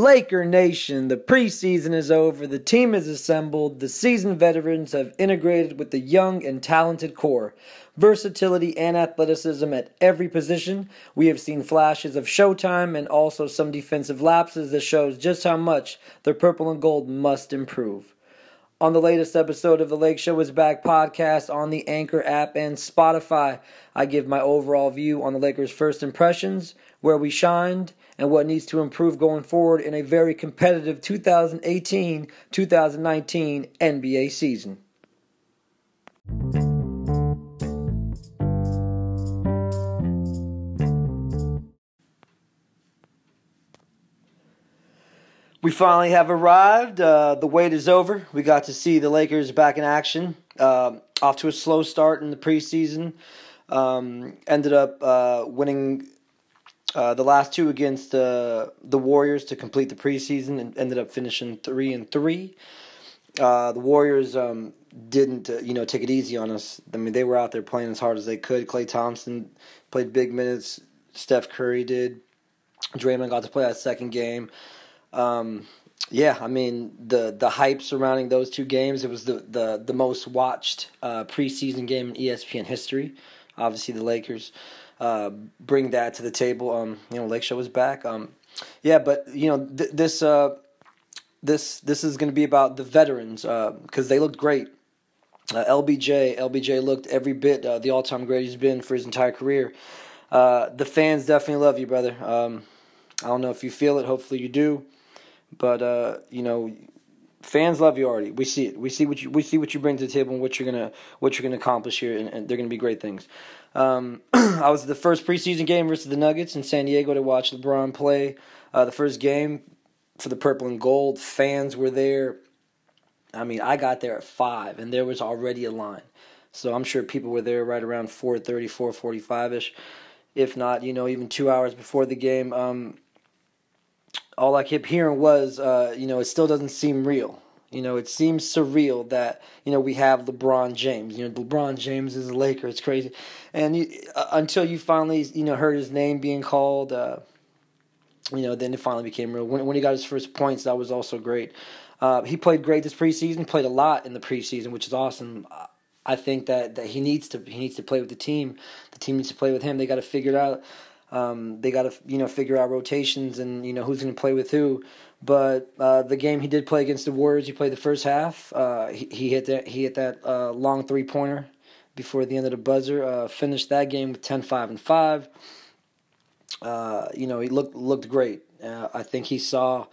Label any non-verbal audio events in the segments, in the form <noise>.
Laker Nation, the preseason is over, the team is assembled, the seasoned veterans have integrated with the young and talented core. Versatility and athleticism at every position. We have seen flashes of showtime and also some defensive lapses that shows just how much the purple and gold must improve. On the latest episode of the Lake Show is Back podcast on the Anchor app and Spotify, I give my overall view on the Lakers' first impressions, where we shined, and what needs to improve going forward in a very competitive 2018 2019 NBA season. We finally have arrived. Uh, the wait is over. We got to see the Lakers back in action. Uh, off to a slow start in the preseason. Um, ended up uh, winning uh, the last two against uh, the Warriors to complete the preseason and ended up finishing three and three. Uh, the Warriors um, didn't, uh, you know, take it easy on us. I mean, they were out there playing as hard as they could. Klay Thompson played big minutes. Steph Curry did. Draymond got to play that second game. Um, yeah, I mean the the hype surrounding those two games. It was the the the most watched uh, preseason game in ESPN history. Obviously, the Lakers uh, bring that to the table. Um, you know, Lake Show is back. Um, yeah, but you know th- this uh, this this is going to be about the veterans because uh, they looked great. Uh, LBJ LBJ looked every bit the all time great he's been for his entire career. The fans definitely love you, brother. Um, I don't know if you feel it. Hopefully you do, but you know fans love you already. We see it. We see what you we see what you bring to the table and what you're gonna what you're gonna accomplish here, and, and they're gonna be great things. Um, <clears throat> I was the first preseason game versus the Nuggets in San Diego to watch LeBron play. Uh, the first game for the purple and gold. Fans were there. I mean, I got there at five, and there was already a line. So I'm sure people were there right around 4:30, 4:45 ish, if not, you know, even two hours before the game. Um, all I kept hearing was, uh, you know, it still doesn't seem real. You know, it seems surreal that you know we have LeBron James. You know, LeBron James is a Laker. It's crazy, and you, uh, until you finally you know heard his name being called, uh, you know, then it finally became real. When when he got his first points, that was also great. Uh, he played great this preseason. Played a lot in the preseason, which is awesome. I think that, that he needs to he needs to play with the team. The team needs to play with him. They got to figure it out. Um, they got to you know figure out rotations and you know who's going to play with who. But uh, the game he did play against the Warriors, he played the first half. Uh, he, he, hit that he hit that uh, long three pointer before the end of the buzzer. Uh, finished that game with 10, 5, and five. Uh, you know he looked looked great. Uh, I think he saw.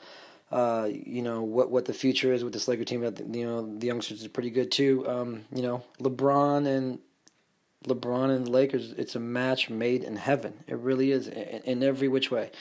you know what what the future is with this Laker team. You know the youngsters are pretty good too. Um, you know LeBron and LeBron and the Lakers, it's a match made in heaven. It really is in, in every which way.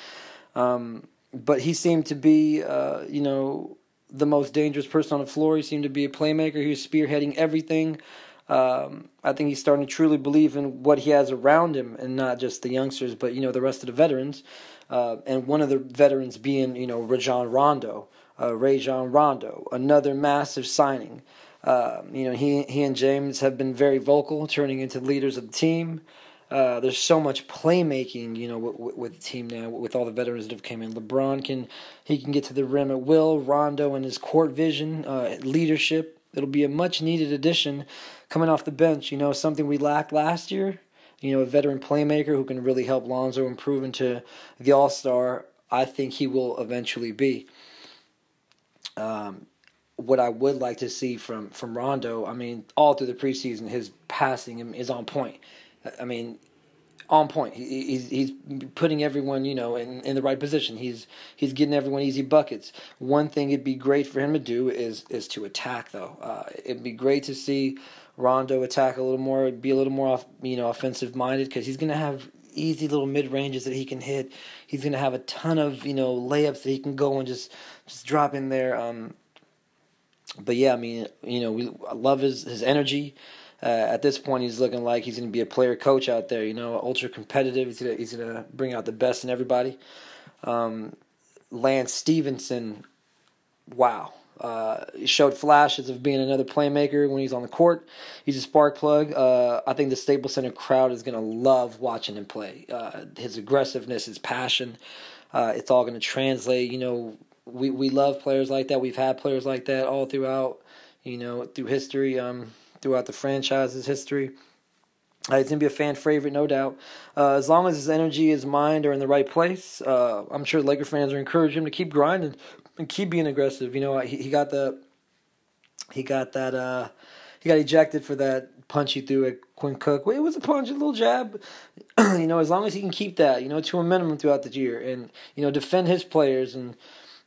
Um, but he seemed to be, uh, you know, the most dangerous person on the floor. He seemed to be a playmaker. He was spearheading everything. Um, I think he's starting to truly believe in what he has around him, and not just the youngsters, but you know the rest of the veterans. Uh, and one of the veterans being, you know, Rajon Rondo, uh, Rajon Rondo, another massive signing. Uh, you know, he he and James have been very vocal, turning into leaders of the team. Uh, there's so much playmaking, you know, with, with, the team now, with all the veterans that have came in. LeBron can he can get to the rim at will. Rondo and his court vision, uh, leadership. It'll be a much needed addition coming off the bench. You know, something we lacked last year. You know, a veteran playmaker who can really help Lonzo improve into the All Star. I think he will eventually be. Um, what I would like to see from from Rondo, I mean, all through the preseason, his passing is on point. I mean, on point. he's he's putting everyone, you know, in, in the right position. He's he's getting everyone easy buckets. One thing it'd be great for him to do is is to attack though. Uh, it'd be great to see Rondo attack a little more, be a little more off, you know, offensive minded because he's gonna have easy little mid ranges that he can hit. He's gonna have a ton of you know layups that he can go and just just drop in there. Um, but yeah, I mean, you know, we love his his energy uh, at this point, he's looking like he's going to be a player coach out there. You know, ultra competitive. He's going he's to bring out the best in everybody. Um, Lance Stephenson, wow. Uh, he showed flashes of being another playmaker when he's on the court. He's a spark plug. Uh, I think the Staples Center crowd is going to love watching him play. Uh, his aggressiveness, his passion, uh, it's all going to translate. You know, we we love players like that. We've had players like that all throughout, you know, through history, um, throughout the franchise's history. Uh, he's gonna be a fan favorite, no doubt. Uh, as long as his energy, his mind are in the right place, uh, I'm sure Laker fans are encouraging him to keep grinding and keep being aggressive. You know, he, he got the he got that uh, he got ejected for that punch he threw at Quinn Cook. It was a punch, a little jab. <clears throat> you know, as long as he can keep that, you know, to a minimum throughout the year, and you know, defend his players and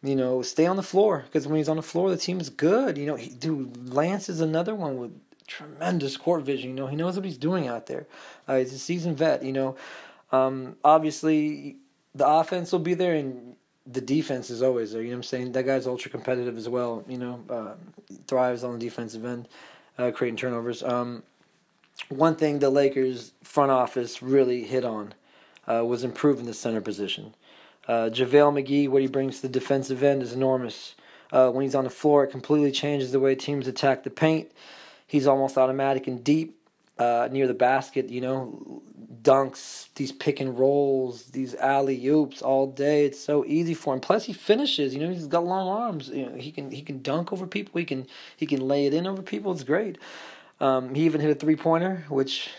you know, stay on the floor because when he's on the floor, the team is good. You know, he, dude, Lance is another one with tremendous court vision. You know, he knows what he's doing out there. Uh, he's a seasoned vet. You know, um, obviously the offense will be there and the defense is always there. You know what I'm saying? That guy's ultra competitive as well. You know, uh, thrives on the defensive end, uh, creating turnovers. Um, one thing the Lakers front office really hit on uh, was improving the center position. Uh, JaVale McGee, what he brings to the defensive end is enormous. Uh, when he's on the floor, it completely changes the way teams attack the paint. He's almost automatic and deep uh, near the basket, you know, dunks, these pick and rolls, these alley oops all day. It's so easy for him. Plus, he finishes. You know, he's got long arms. You know, he can he can dunk over people. He can he can lay it in over people. It's great. Um, he even hit a three pointer, which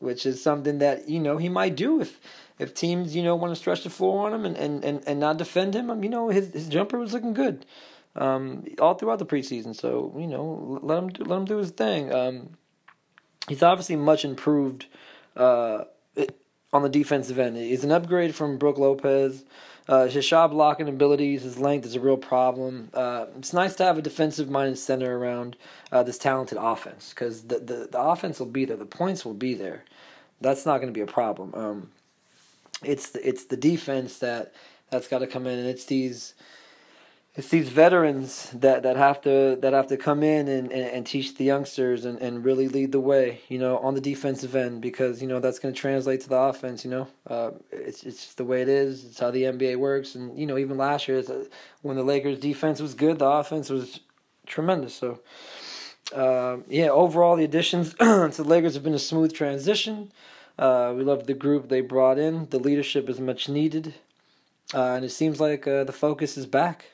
which is something that you know he might do if if teams you know want to stretch the floor on him and, and, and, and not defend him. Um, you know his his jumper was looking good um, all throughout the preseason. So you know let him do, let him do his thing. Um, he's obviously much improved uh, on the defensive end. He's an upgrade from Brook Lopez. Uh, his shot blocking abilities, his length is a real problem. Uh, it's nice to have a defensive minded center around uh, this talented offense because the, the, the offense will be there, the points will be there. That's not going to be a problem. Um, it's the, it's the defense that that's got to come in, and it's these it's these veterans that, that have to that have to come in and, and, and, teach the youngsters and, and really lead the way, you know, on the defensive end because you know that's going to translate to the offense. You know, uh, it's it's just the way it is. It's how the NBA works, and you know, even last year, uh, when the Lakers' defense was good, the offense was tremendous. So, uh, yeah, overall, the additions <clears throat> to the Lakers have been a smooth transition. Uh, we love the group they brought in. The leadership is much needed, uh, and it seems like uh, the focus is back.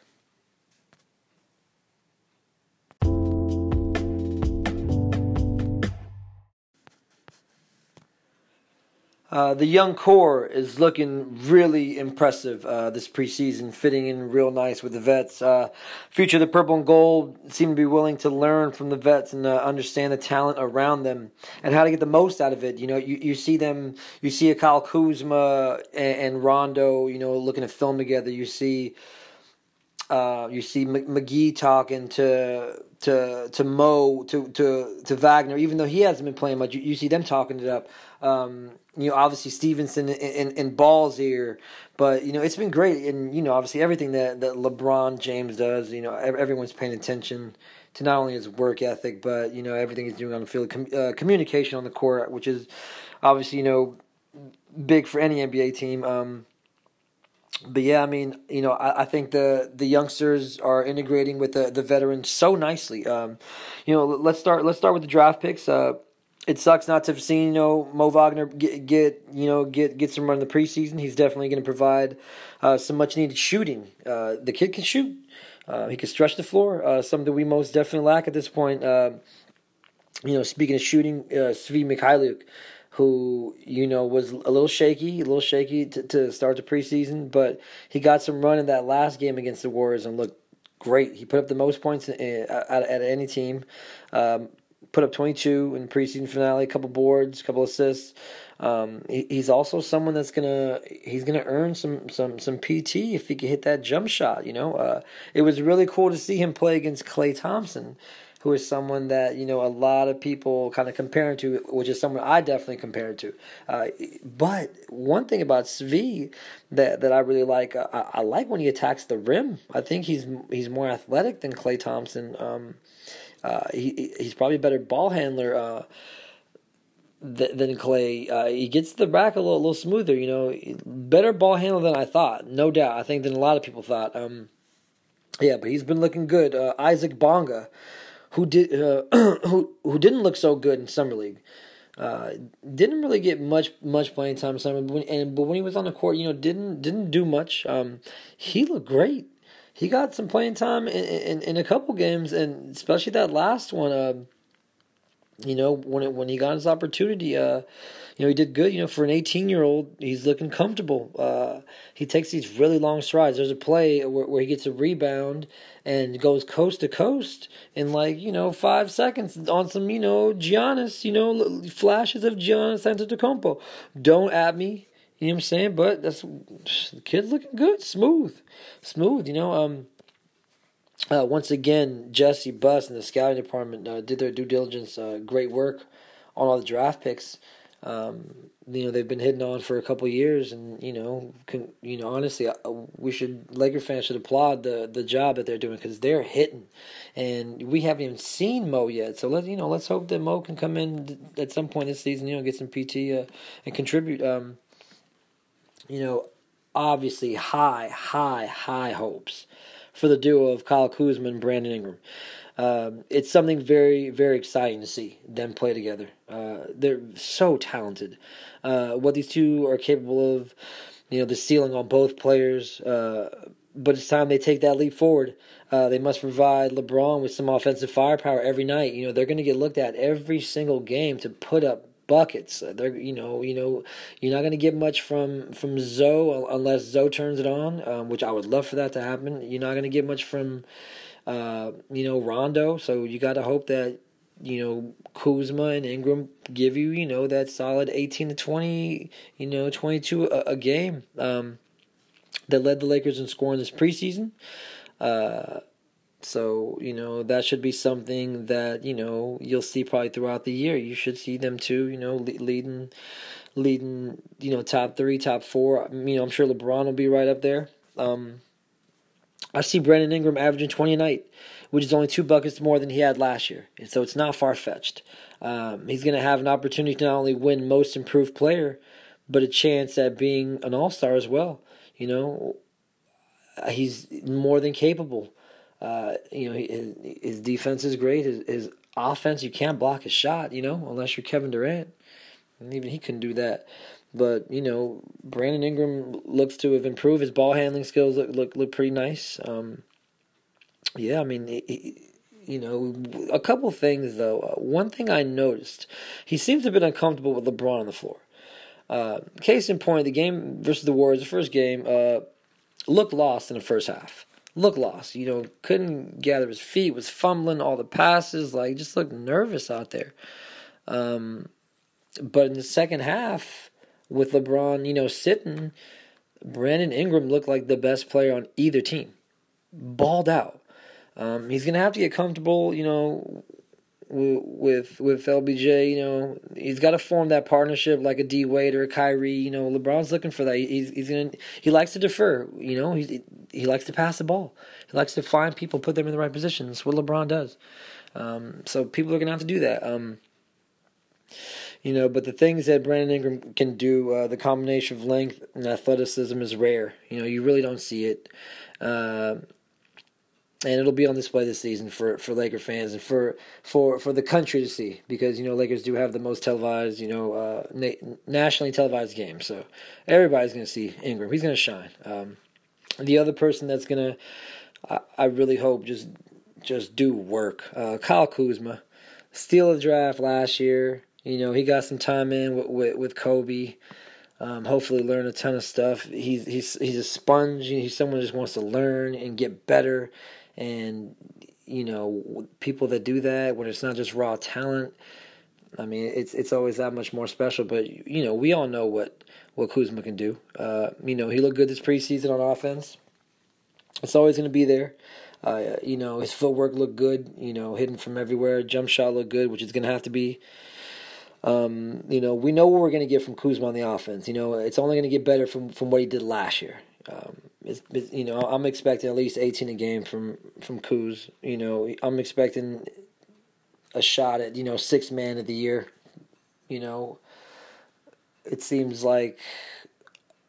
Uh, the young core is looking really impressive uh, this preseason, fitting in real nice with the vets. Uh, future of the purple and gold seem to be willing to learn from the vets and uh, understand the talent around them and how to get the most out of it. You know, you, you see them, you see a Kyle Kuzma and, and Rondo, you know, looking at film together. You see, uh, you see McGee talking to to to Mo to to to Wagner, even though he hasn't been playing much. You, you see them talking it up. Um, you know, obviously Stephenson and, and, Ball's here, but you know it's been great, and you know obviously everything that that LeBron James does, you know everyone's paying attention to not only his work ethic, but you know everything he's doing on the field, Com- uh, communication on the court, which is obviously you know big for any NBA team. Um, but yeah, I mean, you know, I, I think the the youngsters are integrating with the the veterans so nicely. Um, you know, let's start let's start with the draft picks. Uh, it sucks not to have seen you know Mo Wagner get, get you know get get some run in the preseason. He's definitely going to provide uh, some much needed shooting. Uh, the kid can shoot. Uh, he can stretch the floor. Uh, something we most definitely lack at this point. Uh, you know, speaking of shooting, uh, Svi Mykhailiuk who you know was a little shaky, a little shaky to, to start the preseason, but he got some run in that last game against the Warriors and looked great. He put up the most points at, any team. Um, put up 22 in preseason finale, a couple boards, a couple assists. Um, he, he's also someone that's gonna he's gonna earn some some some PT if he can hit that jump shot. You know, uh, it was really cool to see him play against Klay Thompson who is someone that you know a lot of people kind of compare him to, which is someone I definitely compare him to. Uh, but one thing about Svi that that I really like, I, I, like when he attacks the rim. I think he's he's more athletic than Klay Thompson. Um, uh, he he's probably a better ball handler. Uh, than Clay, Uh, he gets the rack a little, a little smoother, you know, better ball handler than I thought, no doubt. I think than a lot of people thought. Um, yeah, but he's been looking good. Uh, Isaac Bonga, who did uh, <clears throat> who who didn't look so good in summer league. Uh, didn't really get much much playing time summer, but when, and but when he was on the court, you know, didn't didn't do much. Um, he looked great. he got some playing time in, in, in a couple games, and especially that last one. Uh, you know, when it, when he got his opportunity, uh, you know, he did good. You know, for an 18 year old, he's looking comfortable. Uh, he takes these really long strides. There's a play where, where he gets a rebound and goes coast to coast in like you know five seconds on some you know Giannis, you know flashes of Giannis Antetokounmpo. Don't at me, you know what I'm saying? But that's the kid's looking good, smooth, smooth. You know, um, uh, once again, Jesse Buss and the scouting department uh, did their due diligence. Uh, great work on all the draft picks. Um, you know they've been hitting on for a couple years, and you know, can, you know, honestly, uh, we should Laker fans should applaud the the job that they're doing because they're hitting, and we haven't even seen Mo yet. So let you know, let's hope that Mo can come in at some point this season, you know, get some PT uh, and contribute. Um, you know, obviously high, high, high hopes for the duo of Kyle Kuzma and Brandon Ingram. Um, it's something very, very exciting to see them play together. Uh, they're so talented. Uh, what these two are capable of, you know, the ceiling on both players. Uh, but it's time they take that leap forward. Uh, they must provide LeBron with some offensive firepower every night. You know, they're going to get looked at every single game to put up buckets. Uh, they're you know you know you're not going to get much from from Zo unless Zo turns it on, um, which I would love for that to happen. You're not going to get much from uh, you know, Rondo. So you got to hope that you know Kuzma and Ingram give you you know that solid 18 to 20, you know, 22 a, a game. Um, that led the Lakers in scoring this preseason. Uh, so you know that should be something that you know you'll see probably throughout the year. You should see them too. You know, leading, leading. You know, top three, top four. You know, I'm sure LeBron will be right up there. Um, I see Brandon Ingram averaging 20 a night, which is only two buckets more than he had last year. And so it's not far fetched. Um, he's going to have an opportunity to not only win Most Improved Player, but a chance at being an All Star as well. You know, he's more than capable. Uh, you know, his, his, defense is great. His, his offense, you can't block his shot. You know, unless you're Kevin Durant, and even he couldn't do that. But you know, Brandon Ingram looks to have improved. His ball handling skills look look, look pretty nice. Um, yeah, I mean, he, you know, a couple things though. Uh, one thing I noticed, he seems to have been uncomfortable with LeBron on the floor. Uh, case in point, the game versus the Warriors, the first game, uh, looked lost in the first half. Looked lost. You know, couldn't gather his feet. Was fumbling all the passes. Like, just looked nervous out there. Um, but in the second half, with LeBron, you know, sitting, Brandon Ingram looked like the best player on either team. Balled out. Um, he's gonna have to get comfortable, you know, with with LBJ. You know, he's got to form that partnership like a D Wade or a Kyrie. You know, LeBron's looking for that. He's he's gonna he likes to defer. You know, he he likes to pass the ball. He likes to find people, put them in the right positions. That's what LeBron does. Um, so people are gonna have to do that. Um, you know, but the things that Brandon Ingram can do, uh, the combination of length and athleticism is rare. You know, you really don't see it. Uh, and it'll be on display this season for, for Laker fans and for, for for the country to see because you know Lakers do have the most televised you know uh, na- nationally televised game so everybody's going to see Ingram he's going to shine um, the other person that's going to I, really hope just just do work uh, Kyle Kuzma steal the draft last year you know, he got some time in with with, with Kobe. Um, hopefully, learn a ton of stuff. He's he's he's a sponge. He's someone who just wants to learn and get better. And you know, people that do that when it's not just raw talent. I mean, it's it's always that much more special. But you know, we all know what what Kuzma can do. Uh, you know, he looked good this preseason on offense. It's always going to be there. Uh, you know, his footwork looked good. You know, hitting from everywhere. Jump shot looked good, which is going to have to be um, you know, we know what we're going to get from Kuzma on the offense. You know, it's only going to get better from, from what he did last year. Um, it's, you know, I'm expecting at least 18 a game from from Kuz. You know, I'm expecting a shot at you know six man of the year. You know, it seems like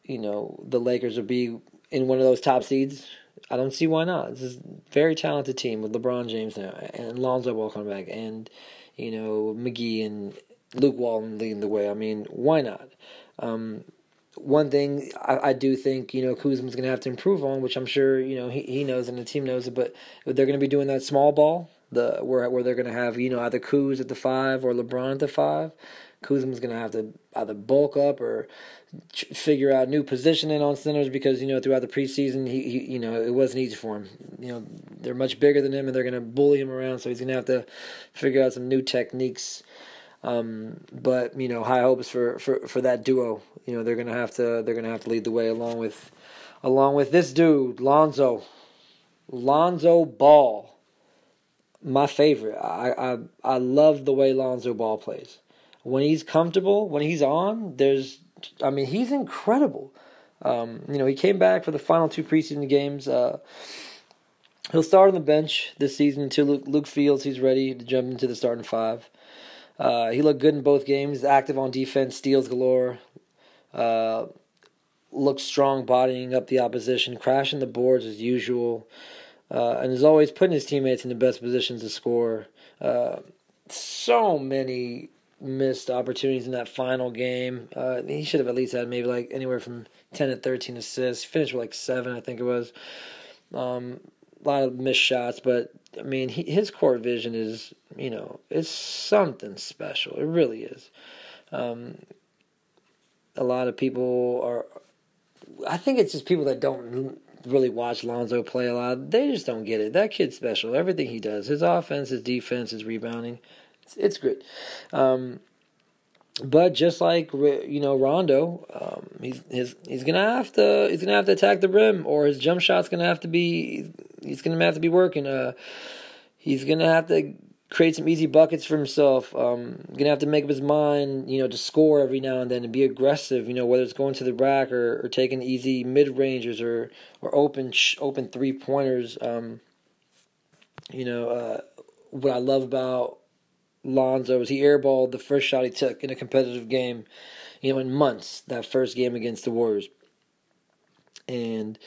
you know the Lakers would be in one of those top seeds. I don't see why not. This is a very talented team with LeBron James now and Lonzo Ball coming back and you know McGee and Luke Walton leading the way. I mean, why not? Um, one thing I, I, do think you know Kuzma's going to have to improve on, which I'm sure you know he, he knows and the team knows it. But they're going to be doing that small ball, the where where they're going to have you know either Kuz at the five or LeBron at the five. Kuzma's going to have to either bulk up or figure out new positioning on centers because you know throughout the preseason he, he you know it wasn't easy for him. You know they're much bigger than him and they're going to bully him around, so he's going to have to figure out some new techniques. Um, but you know high hopes for, for, for that duo. You know they're to have to they're to have to lead the way along with along with this dude Lonzo Lonzo Ball. My favorite. I, I I love the way Lonzo Ball plays. When he's comfortable, when he's on, there's I mean, he's incredible. Um, you know, he came back for the final two preseason games. Uh, he'll start on the bench this season until Luke, Luke Fields he's ready to jump into the starting five. Uh, he looked good in both games. Active on defense, steals galore. Uh, looks strong, bodying up the opposition, crashing the boards as usual, uh, and as always putting his teammates in the best positions to score. Uh, so many missed opportunities in that final game. Uh, he should have at least had maybe like anywhere from 10 to 13 assists. He finished with like seven, I think it was. Um, a lot of missed shots, but I mean, he, his court vision is, you know, it's something special. It really is. Um, a lot of people are, I think it's just people that don't really watch Lonzo play a lot. They just don't get it. That kid's special. Everything he does, his offense, his defense, his rebounding, it's, it's great. Um, but just like you know Rondo, um, he's he's he's gonna have to he's gonna have to attack the rim, or his jump shot's gonna have to be he's gonna have to be working. Uh, he's gonna have to create some easy buckets for himself. Um, gonna have to make up his mind, you know, to score every now and then and be aggressive. You know, whether it's going to the rack or, or taking easy mid rangers or or open open three pointers. Um, you know, uh, what I love about Lonzo as he airballed the first shot he took in a competitive game, you know, in months, that first game against the Warriors. And,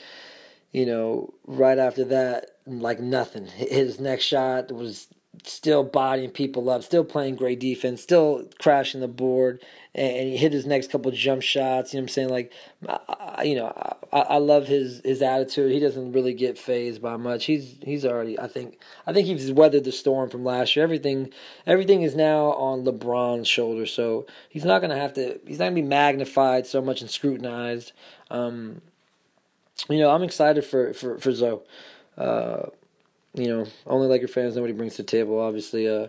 you know, right after that, like nothing. His next shot was still bodying people up, still playing great defense, still crashing the board, and he hit his next couple jump shots. You know what I'm saying? Like, I, you know, I, I love his his attitude. He doesn't really get phased by much. He's he's already. I think I think he's weathered the storm from last year. Everything everything is now on LeBron's shoulders, so he's not gonna have to. He's not gonna be magnified so much and scrutinized. Um, you know, I'm excited for for for Zo. Uh, you know, only Laker fans know what he brings to the table. Obviously, uh,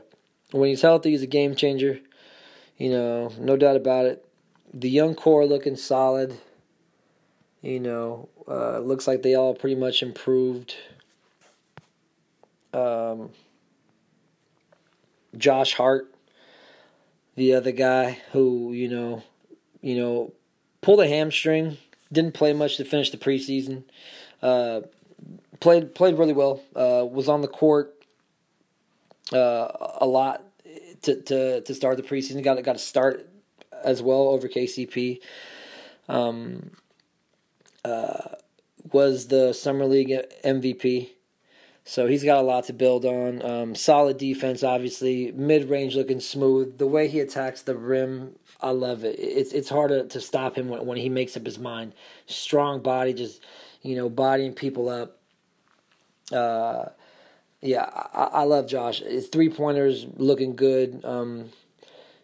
when he's healthy, he's a game changer. You know, no doubt about it. The young core looking solid. You know, uh, looks like they all pretty much improved. Um, Josh Hart, the other guy who you know, you know, pulled a hamstring, didn't play much to finish the preseason. Uh, played played really well. Uh, was on the court uh, a lot to, to to start the preseason. Got got to start as well over KCP. Um, uh, was the summer league MVP. So he's got a lot to build on. Um, solid defense, obviously. Mid range looking smooth. The way he attacks the rim, I love it. It's it's hard to, to stop him when, when he makes up his mind. Strong body, just you know, bodying people up. Uh, yeah, I, I, love Josh. His three pointers looking good. Um,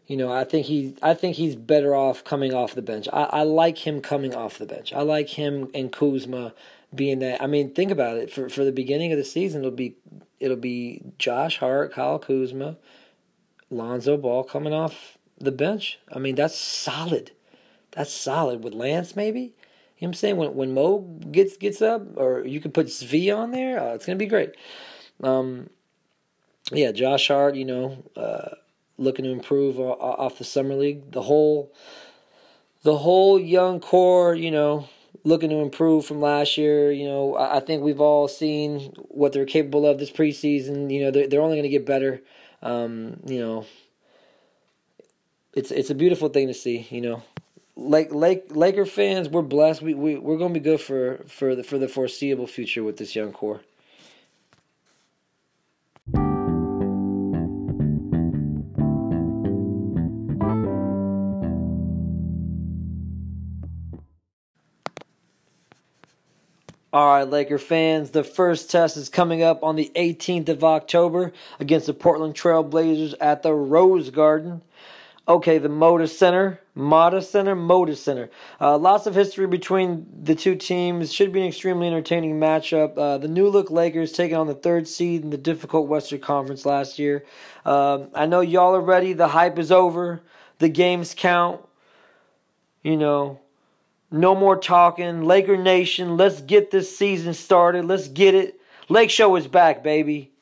you know, I think he, I think he's better off coming off the bench. I, I like him coming off the bench. I like him and Kuzma being that. I mean, think about it. For for the beginning of the season, it'll be it'll be Josh Hart, Kyle Kuzma, Lonzo Ball coming off the bench. I mean, that's solid. That's solid with Lance maybe. You know what I'm saying? When when Mo gets gets up, or you can put Svi on there, uh, it's gonna be great. Um, yeah, Josh Hart, you know, uh, looking to improve off the summer league. The whole the whole young core, you know, looking to improve from last year. You know, I, I think we've all seen what they're capable of this preseason. You know, they're they're only going to get better. Um, you know, it's it's a beautiful thing to see. You know, like like Laker fans, we're blessed. We we we're gonna be good for for the for the foreseeable future with this young core. All right, Laker fans, the first test is coming up on the 18th of October against the Portland Trail Blazers at the Rose Garden. Okay, the Moda Center, Moda Center, Moda Center. Uh, lots of history between the two teams. Should be an extremely entertaining matchup. Uh, the new look Lakers taking on the third seed in the difficult Western Conference last year. Um, I know y'all are ready. The hype is over. The games count. You know, no more talking. Laker Nation, let's get this season started. Let's get it. Lake Show is back, baby.